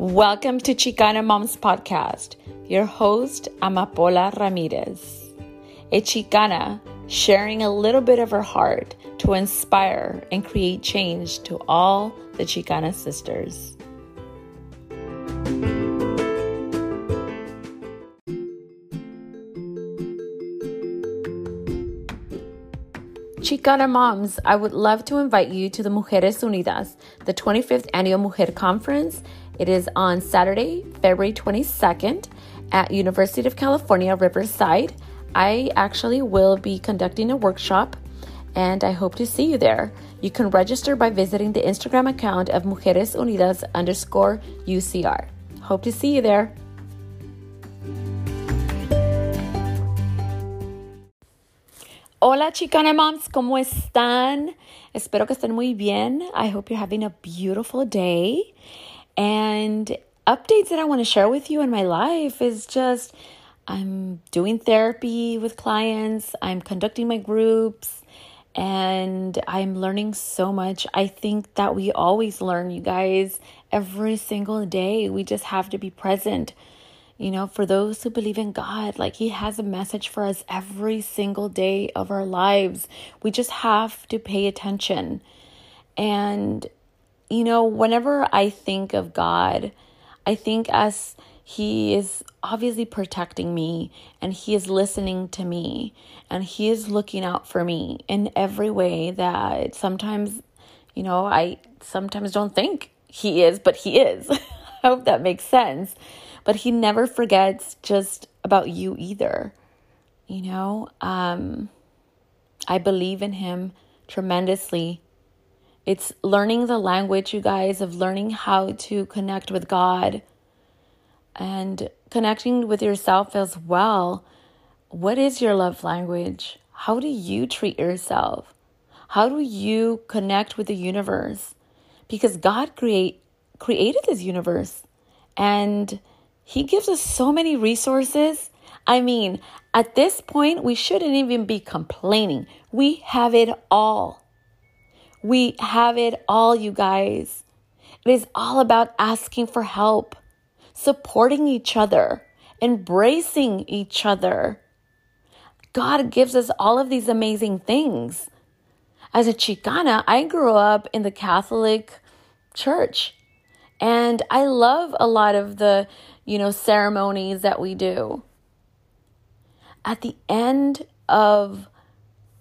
Welcome to Chicana Moms Podcast. Your host, Amapola Ramirez. A Chicana sharing a little bit of her heart to inspire and create change to all the Chicana sisters. Chicana moms, I would love to invite you to the Mujeres Unidas, the 25th Annual Mujer Conference. It is on Saturday, February 22nd at University of California, Riverside. I actually will be conducting a workshop and I hope to see you there. You can register by visiting the Instagram account of Mujeres Unidas underscore UCR. Hope to see you there. Hola Chicana moms, ¿cómo están? Espero que estén muy bien. I hope you're having a beautiful day. And updates that I want to share with you in my life is just I'm doing therapy with clients, I'm conducting my groups, and I'm learning so much. I think that we always learn, you guys, every single day. We just have to be present you know, for those who believe in God, like He has a message for us every single day of our lives. We just have to pay attention. And, you know, whenever I think of God, I think as He is obviously protecting me and He is listening to me and He is looking out for me in every way that sometimes, you know, I sometimes don't think He is, but He is. I hope that makes sense but he never forgets just about you either. You know, um, I believe in him tremendously. It's learning the language, you guys, of learning how to connect with God and connecting with yourself as well. What is your love language? How do you treat yourself? How do you connect with the universe? Because God create created this universe and he gives us so many resources. I mean, at this point, we shouldn't even be complaining. We have it all. We have it all, you guys. It is all about asking for help, supporting each other, embracing each other. God gives us all of these amazing things. As a Chicana, I grew up in the Catholic Church. And I love a lot of the you know, ceremonies that we do. At the end of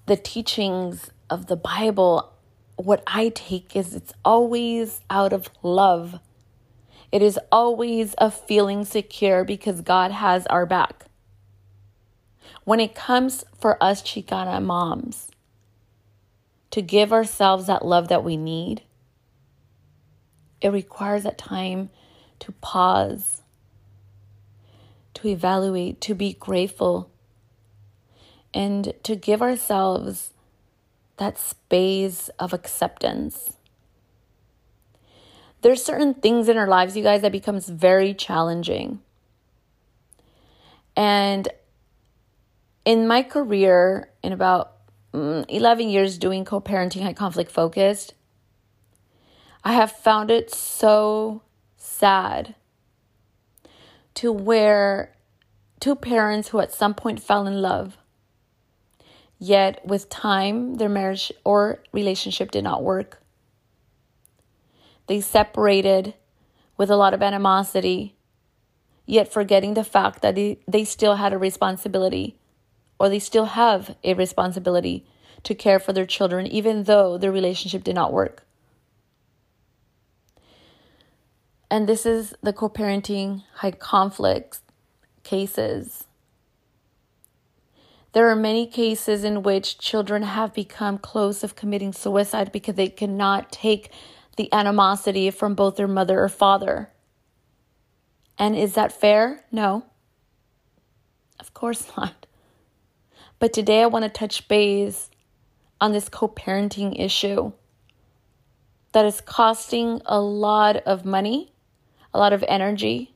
the teachings of the Bible, what I take is it's always out of love. It is always a feeling secure because God has our back. When it comes for us Chicana moms to give ourselves that love that we need, it requires that time to pause to evaluate, to be grateful, and to give ourselves that space of acceptance. There's certain things in our lives, you guys, that becomes very challenging. And in my career, in about mm, 11 years doing co parenting high conflict focused, I have found it so sad to where two parents who at some point fell in love, yet with time, their marriage or relationship did not work. They separated with a lot of animosity, yet forgetting the fact that they, they still had a responsibility or they still have a responsibility to care for their children, even though their relationship did not work. And this is the co parenting high conflict cases. There are many cases in which children have become close of committing suicide because they cannot take the animosity from both their mother or father. And is that fair? No. Of course not. But today I want to touch base on this co parenting issue that is costing a lot of money a lot of energy,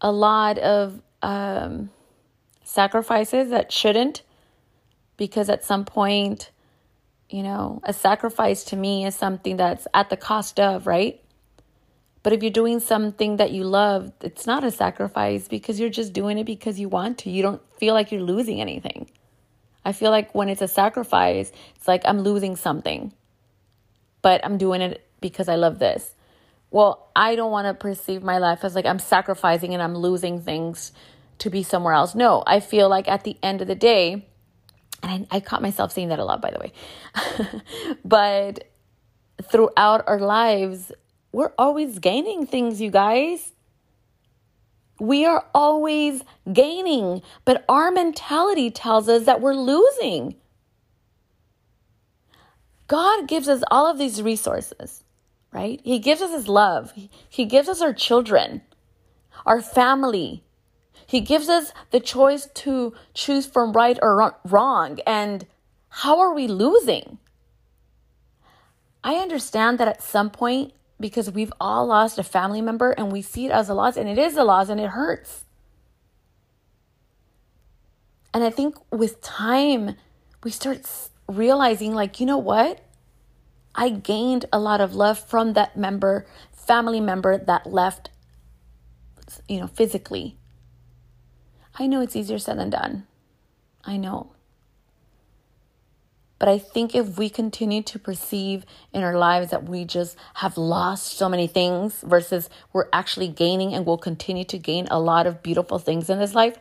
a lot of um, sacrifices that shouldn't, because at some point, you know, a sacrifice to me is something that's at the cost of, right? But if you're doing something that you love, it's not a sacrifice because you're just doing it because you want to. You don't feel like you're losing anything. I feel like when it's a sacrifice, it's like I'm losing something, but I'm doing it because I love this. Well, I don't want to perceive my life as like I'm sacrificing and I'm losing things to be somewhere else. No, I feel like at the end of the day, and I, I caught myself saying that a lot, by the way, but throughout our lives, we're always gaining things, you guys. We are always gaining, but our mentality tells us that we're losing. God gives us all of these resources, right? He gives us His love, He gives us our children, our family. He gives us the choice to choose from right or wrong. And how are we losing? I understand that at some point because we've all lost a family member and we see it as a loss and it is a loss and it hurts. And I think with time, we start realizing, like, you know what? I gained a lot of love from that member, family member that left, you know, physically. I know it's easier said than done. I know. But I think if we continue to perceive in our lives that we just have lost so many things versus we're actually gaining and will continue to gain a lot of beautiful things in this life,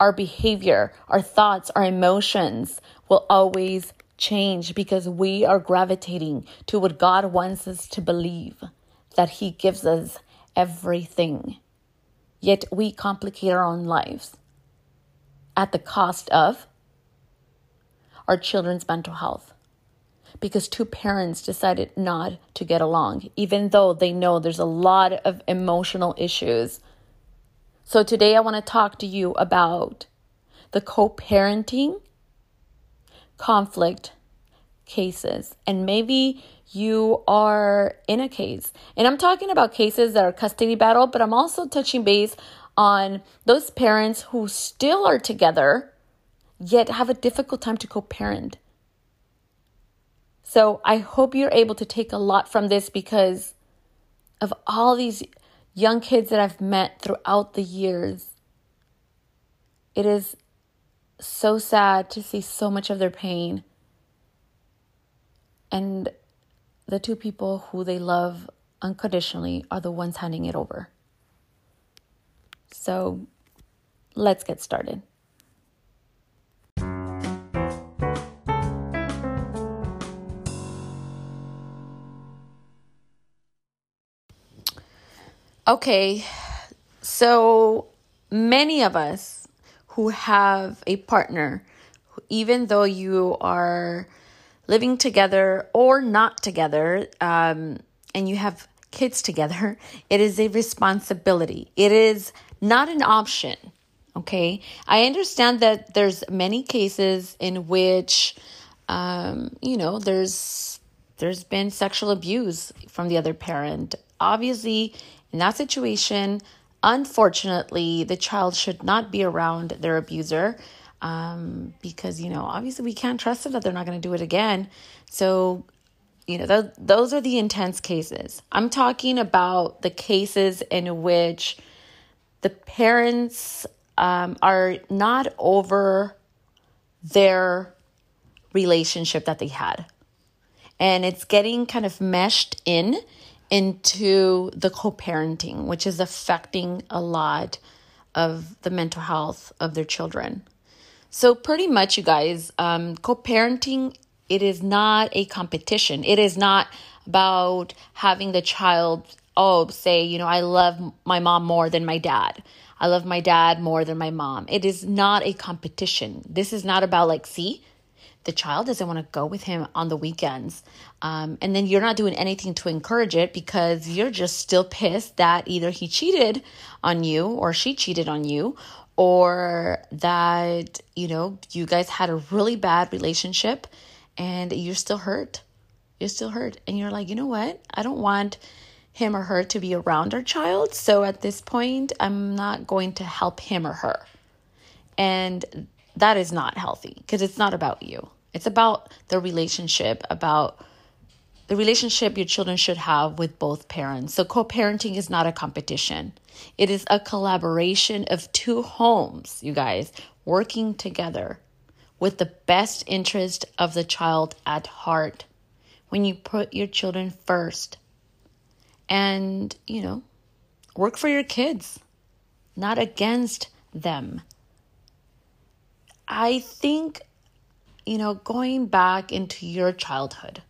our behavior, our thoughts, our emotions will always change because we are gravitating to what God wants us to believe that He gives us everything. Yet we complicate our own lives at the cost of our children's mental health because two parents decided not to get along, even though they know there's a lot of emotional issues. So, today I want to talk to you about the co parenting conflict cases. And maybe you are in a case. And I'm talking about cases that are custody battle, but I'm also touching base on those parents who still are together yet have a difficult time to co parent. So I hope you're able to take a lot from this because of all these young kids that I've met throughout the years. It is so sad to see so much of their pain. And the two people who they love unconditionally are the ones handing it over. So let's get started. Okay, so many of us who have a partner, even though you are living together or not together, um, and you have kids together, it is a responsibility. It is not an option. Okay, I understand that there's many cases in which, um, you know, there's there's been sexual abuse from the other parent. Obviously, in that situation, unfortunately, the child should not be around their abuser um, because, you know, obviously we can't trust them that they're not going to do it again. So, you know, th- those are the intense cases. I'm talking about the cases in which the parents um, are not over their relationship that they had. And it's getting kind of meshed in into the co parenting, which is affecting a lot of the mental health of their children. So, pretty much, you guys, um, co parenting, it is not a competition. It is not about having the child, oh, say, you know, I love my mom more than my dad. I love my dad more than my mom. It is not a competition. This is not about, like, see, the child doesn't want to go with him on the weekends. Um, and then you're not doing anything to encourage it because you're just still pissed that either he cheated on you or she cheated on you or that, you know, you guys had a really bad relationship and you're still hurt. You're still hurt. And you're like, you know what? I don't want him or her to be around our child. So at this point, I'm not going to help him or her. And that is not healthy because it's not about you. It's about the relationship, about the relationship your children should have with both parents. So, co parenting is not a competition, it is a collaboration of two homes, you guys, working together with the best interest of the child at heart. When you put your children first and, you know, work for your kids, not against them. I think, you know, going back into your childhood,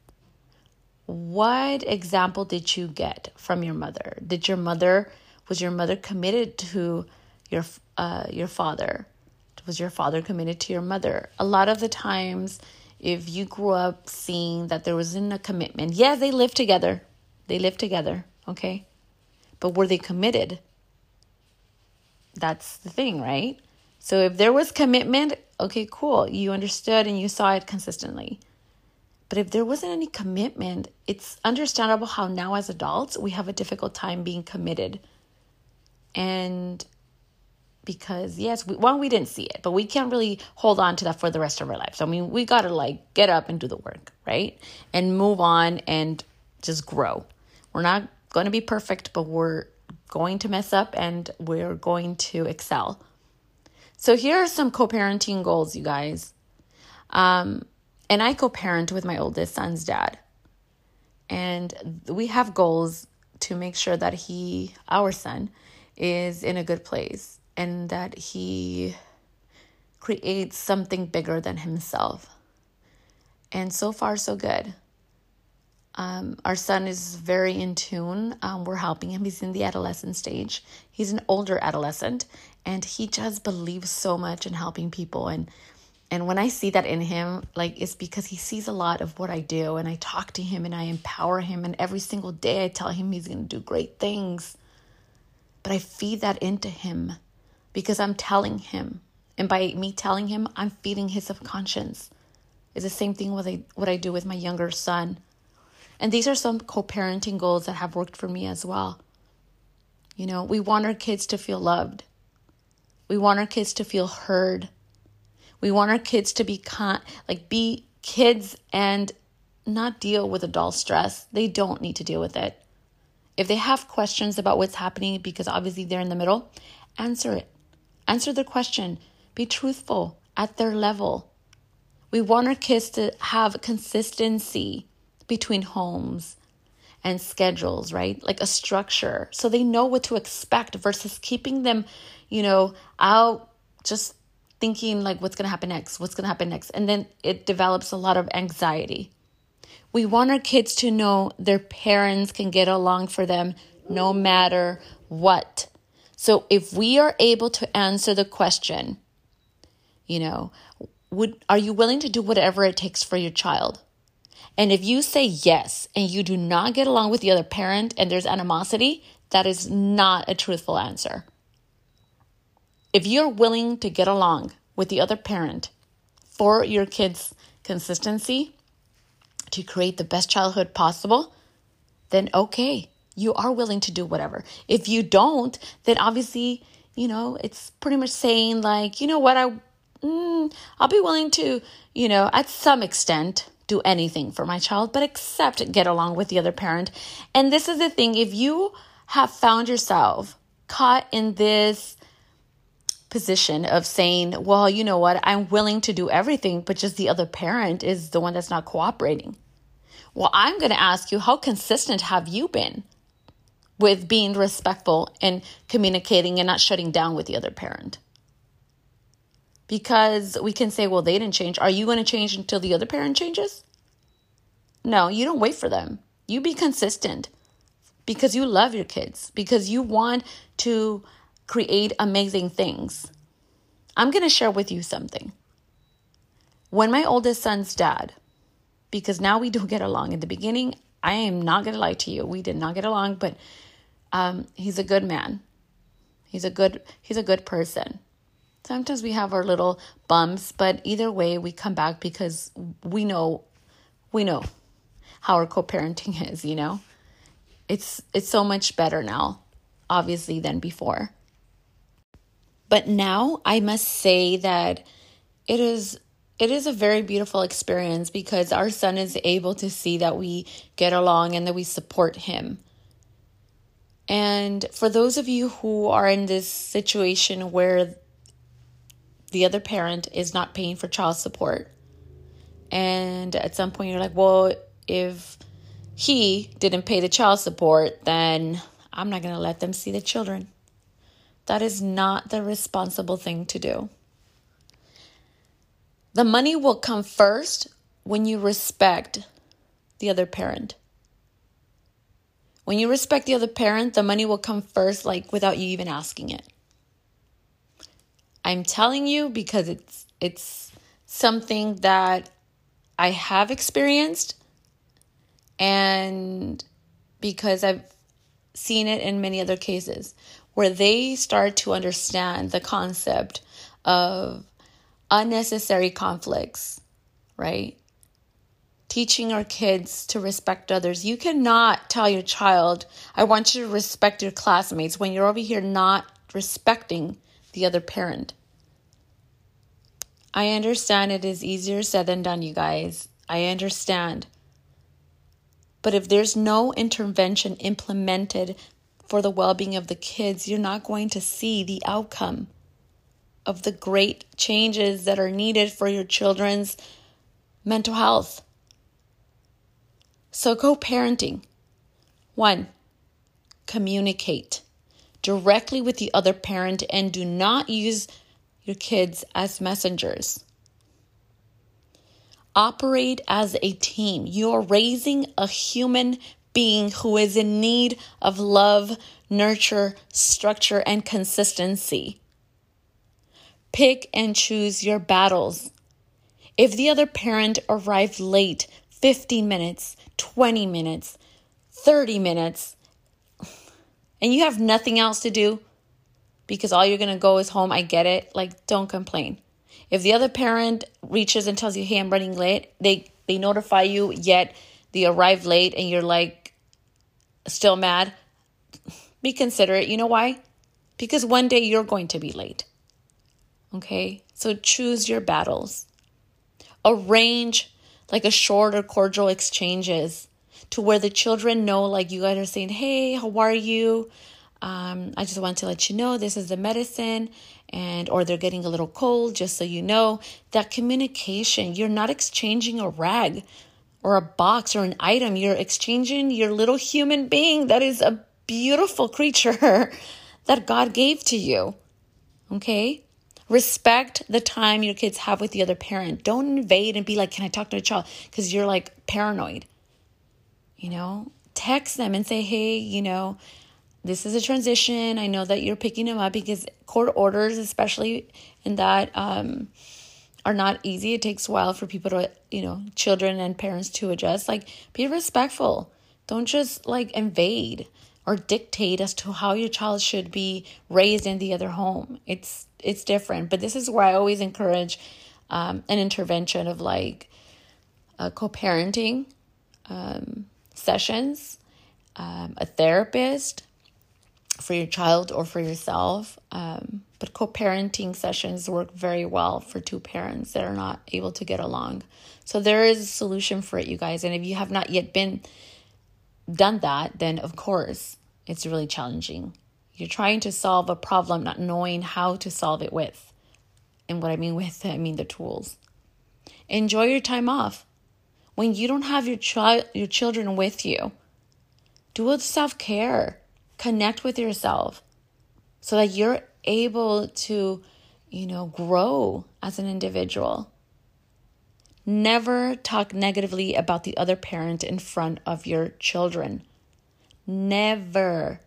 what example did you get from your mother? Did your mother was your mother committed to your uh, your father? Was your father committed to your mother? A lot of the times, if you grew up seeing that there wasn't a commitment, yeah, they lived together, they lived together, okay, but were they committed? That's the thing, right? So if there was commitment, okay, cool, you understood and you saw it consistently. But if there wasn't any commitment, it's understandable how now as adults we have a difficult time being committed. And because yes, we, one we didn't see it, but we can't really hold on to that for the rest of our lives. I mean, we got to like get up and do the work, right? And move on and just grow. We're not going to be perfect, but we're going to mess up and we're going to excel. So here are some co-parenting goals, you guys. Um, and I co parent with my oldest son's dad. And we have goals to make sure that he, our son, is in a good place and that he creates something bigger than himself. And so far, so good. Um, our son is very in tune. Um, we're helping him. He's in the adolescent stage. He's an older adolescent, and he just believes so much in helping people. And and when I see that in him, like it's because he sees a lot of what I do and I talk to him and I empower him. And every single day I tell him he's going to do great things. But I feed that into him because I'm telling him. And by me telling him, I'm feeding his subconscious. It's the same thing with I, what I do with my younger son. And these are some co parenting goals that have worked for me as well. You know, we want our kids to feel loved, we want our kids to feel heard we want our kids to be con- like be kids and not deal with adult stress. They don't need to deal with it. If they have questions about what's happening because obviously they're in the middle, answer it. Answer their question. Be truthful at their level. We want our kids to have consistency between homes and schedules, right? Like a structure. So they know what to expect versus keeping them, you know, out just thinking like what's going to happen next? What's going to happen next? And then it develops a lot of anxiety. We want our kids to know their parents can get along for them no matter what. So if we are able to answer the question you know would are you willing to do whatever it takes for your child and if you say yes and you do not get along with the other parent and there's animosity that is not a truthful answer if you're willing to get along with the other parent for your kids' consistency to create the best childhood possible, then okay, you are willing to do whatever. If you don't, then obviously, you know, it's pretty much saying like, you know what, I mm, I'll be willing to, you know, at some extent do anything for my child, but except get along with the other parent. And this is the thing, if you have found yourself caught in this position of saying, well, you know what, I'm willing to do everything, but just the other parent is the one that's not cooperating. Well, I'm going to ask you, how consistent have you been with being respectful and communicating and not shutting down with the other parent? Because we can say, well, they didn't change. Are you going to change until the other parent changes? No, you don't wait for them. You be consistent because you love your kids, because you want to create amazing things. I'm going to share with you something. When my oldest son's dad, because now we do get along in the beginning, I am not going to lie to you. We did not get along, but um, he's a good man. He's a good he's a good person. Sometimes we have our little bumps, but either way we come back because we know we know how our co-parenting is, you know. It's it's so much better now obviously than before. But now I must say that it is it is a very beautiful experience because our son is able to see that we get along and that we support him. And for those of you who are in this situation where the other parent is not paying for child support, and at some point you're like, well, if he didn't pay the child support, then I'm not going to let them see the children. That is not the responsible thing to do. The money will come first when you respect the other parent. When you respect the other parent, the money will come first, like without you even asking it. I'm telling you because it's it's something that I have experienced and because I've seen it in many other cases where they start to understand the concept of unnecessary conflicts, right? Teaching our kids to respect others. You cannot tell your child, I want you to respect your classmates when you're over here not respecting the other parent. I understand it is easier said than done, you guys. I understand. But if there's no intervention implemented for the well being of the kids, you're not going to see the outcome of the great changes that are needed for your children's mental health. So, co parenting. One, communicate directly with the other parent and do not use your kids as messengers. Operate as a team. You're raising a human being who is in need of love, nurture, structure, and consistency. Pick and choose your battles. If the other parent arrived late, 15 minutes, 20 minutes, 30 minutes, and you have nothing else to do because all you're going to go is home, I get it. Like, don't complain. If the other parent reaches and tells you, hey, I'm running late, they, they notify you, yet they arrive late and you're like still mad, be considerate. You know why? Because one day you're going to be late. Okay, so choose your battles. Arrange like a short or cordial exchanges to where the children know, like you guys are saying, Hey, how are you? Um, I just want to let you know this is the medicine, and or they're getting a little cold, just so you know that communication, you're not exchanging a rag or a box or an item, you're exchanging your little human being that is a beautiful creature that God gave to you. Okay? Respect the time your kids have with the other parent. Don't invade and be like, Can I talk to a child? Because you're like paranoid. You know, text them and say, Hey, you know, this is a transition. I know that you're picking them up because court orders, especially in that, um, are not easy. It takes a while for people to, you know, children and parents to adjust. Like, be respectful. Don't just like invade or dictate as to how your child should be raised in the other home. It's it's different. But this is where I always encourage um, an intervention of like a co-parenting um, sessions, um, a therapist for your child or for yourself. Um, but co-parenting sessions work very well for two parents that are not able to get along. So there is a solution for it, you guys. And if you have not yet been done that, then of course it's really challenging. You're trying to solve a problem, not knowing how to solve it with. And what I mean with I mean the tools. Enjoy your time off. When you don't have your child your children with you, do a self-care. Connect with yourself so that you're able to, you know, grow as an individual. Never talk negatively about the other parent in front of your children. Never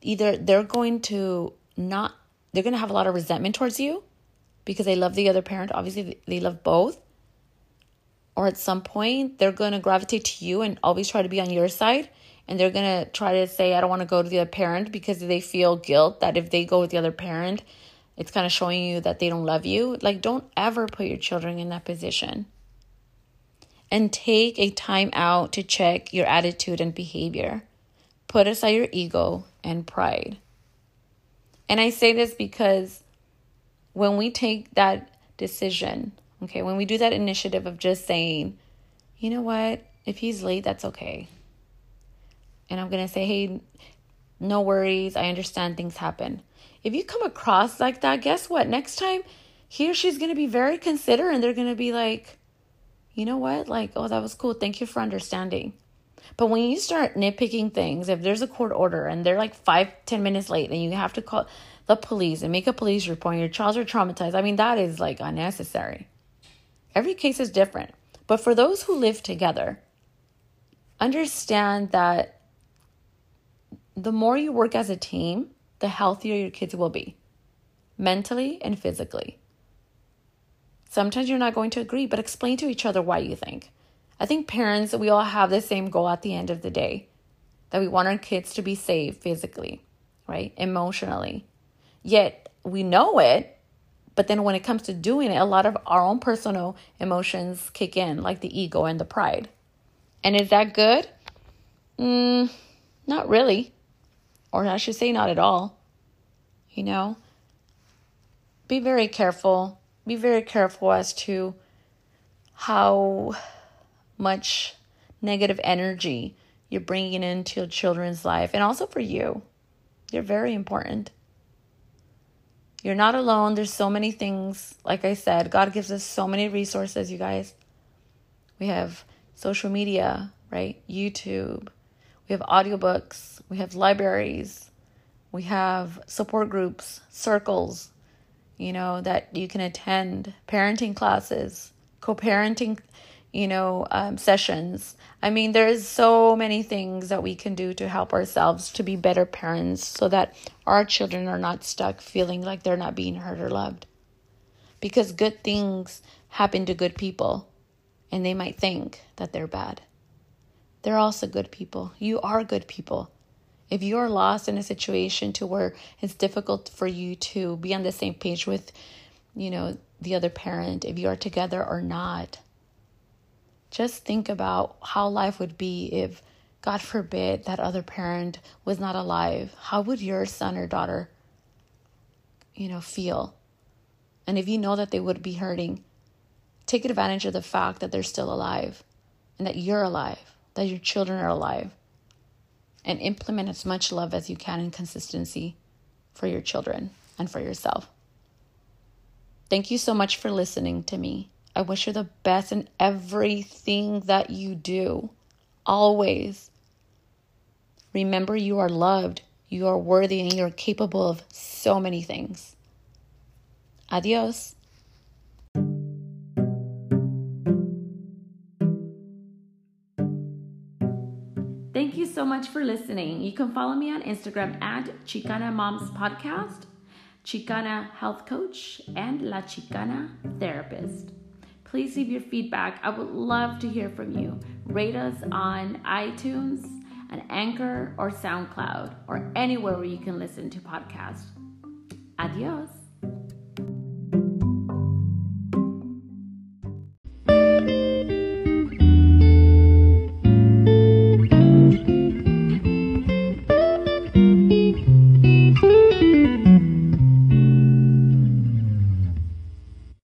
either they're going to not they're going to have a lot of resentment towards you because they love the other parent obviously they love both or at some point they're going to gravitate to you and always try to be on your side and they're going to try to say i don't want to go to the other parent because they feel guilt that if they go with the other parent it's kind of showing you that they don't love you like don't ever put your children in that position and take a time out to check your attitude and behavior put aside your ego and pride. And I say this because when we take that decision, Okay, when we do that initiative of just saying, you know what, if he's late, that's okay. And I'm going to say, hey, no worries. I understand things happen. If you come across like that, guess what? Next time, he or she's going to be very considerate and they're going to be like, you know what? Like, oh, that was cool. Thank you for understanding. But when you start nitpicking things, if there's a court order and they're like five, ten minutes late and you have to call the police and make a police report, and your child's are traumatized, I mean, that is like unnecessary. Every case is different. But for those who live together, understand that the more you work as a team, the healthier your kids will be, mentally and physically. Sometimes you're not going to agree, but explain to each other why you think. I think parents, we all have the same goal at the end of the day that we want our kids to be safe physically, right? Emotionally. Yet we know it, but then when it comes to doing it, a lot of our own personal emotions kick in, like the ego and the pride. And is that good? Mm, not really. Or I should say, not at all. You know? Be very careful. Be very careful as to how much negative energy you're bringing into your children's life and also for you. You're very important. You're not alone. There's so many things. Like I said, God gives us so many resources, you guys. We have social media, right? YouTube. We have audiobooks. We have libraries. We have support groups, circles, you know, that you can attend, parenting classes, co parenting you know, um, sessions. I mean, there's so many things that we can do to help ourselves to be better parents so that our children are not stuck feeling like they're not being heard or loved. Because good things happen to good people, and they might think that they're bad. They're also good people. You are good people. If you are lost in a situation to where it's difficult for you to be on the same page with, you know, the other parent, if you are together or not, just think about how life would be if, God forbid, that other parent was not alive. How would your son or daughter, you know, feel? And if you know that they would be hurting, take advantage of the fact that they're still alive and that you're alive, that your children are alive, and implement as much love as you can and consistency for your children and for yourself. Thank you so much for listening to me. I wish you the best in everything that you do. Always. Remember, you are loved, you are worthy, and you're capable of so many things. Adios. Thank you so much for listening. You can follow me on Instagram at Chicana Moms Podcast, Chicana Health Coach, and La Chicana Therapist please leave your feedback. I would love to hear from you. Rate us on iTunes, an Anchor, or SoundCloud, or anywhere where you can listen to podcasts. Adios.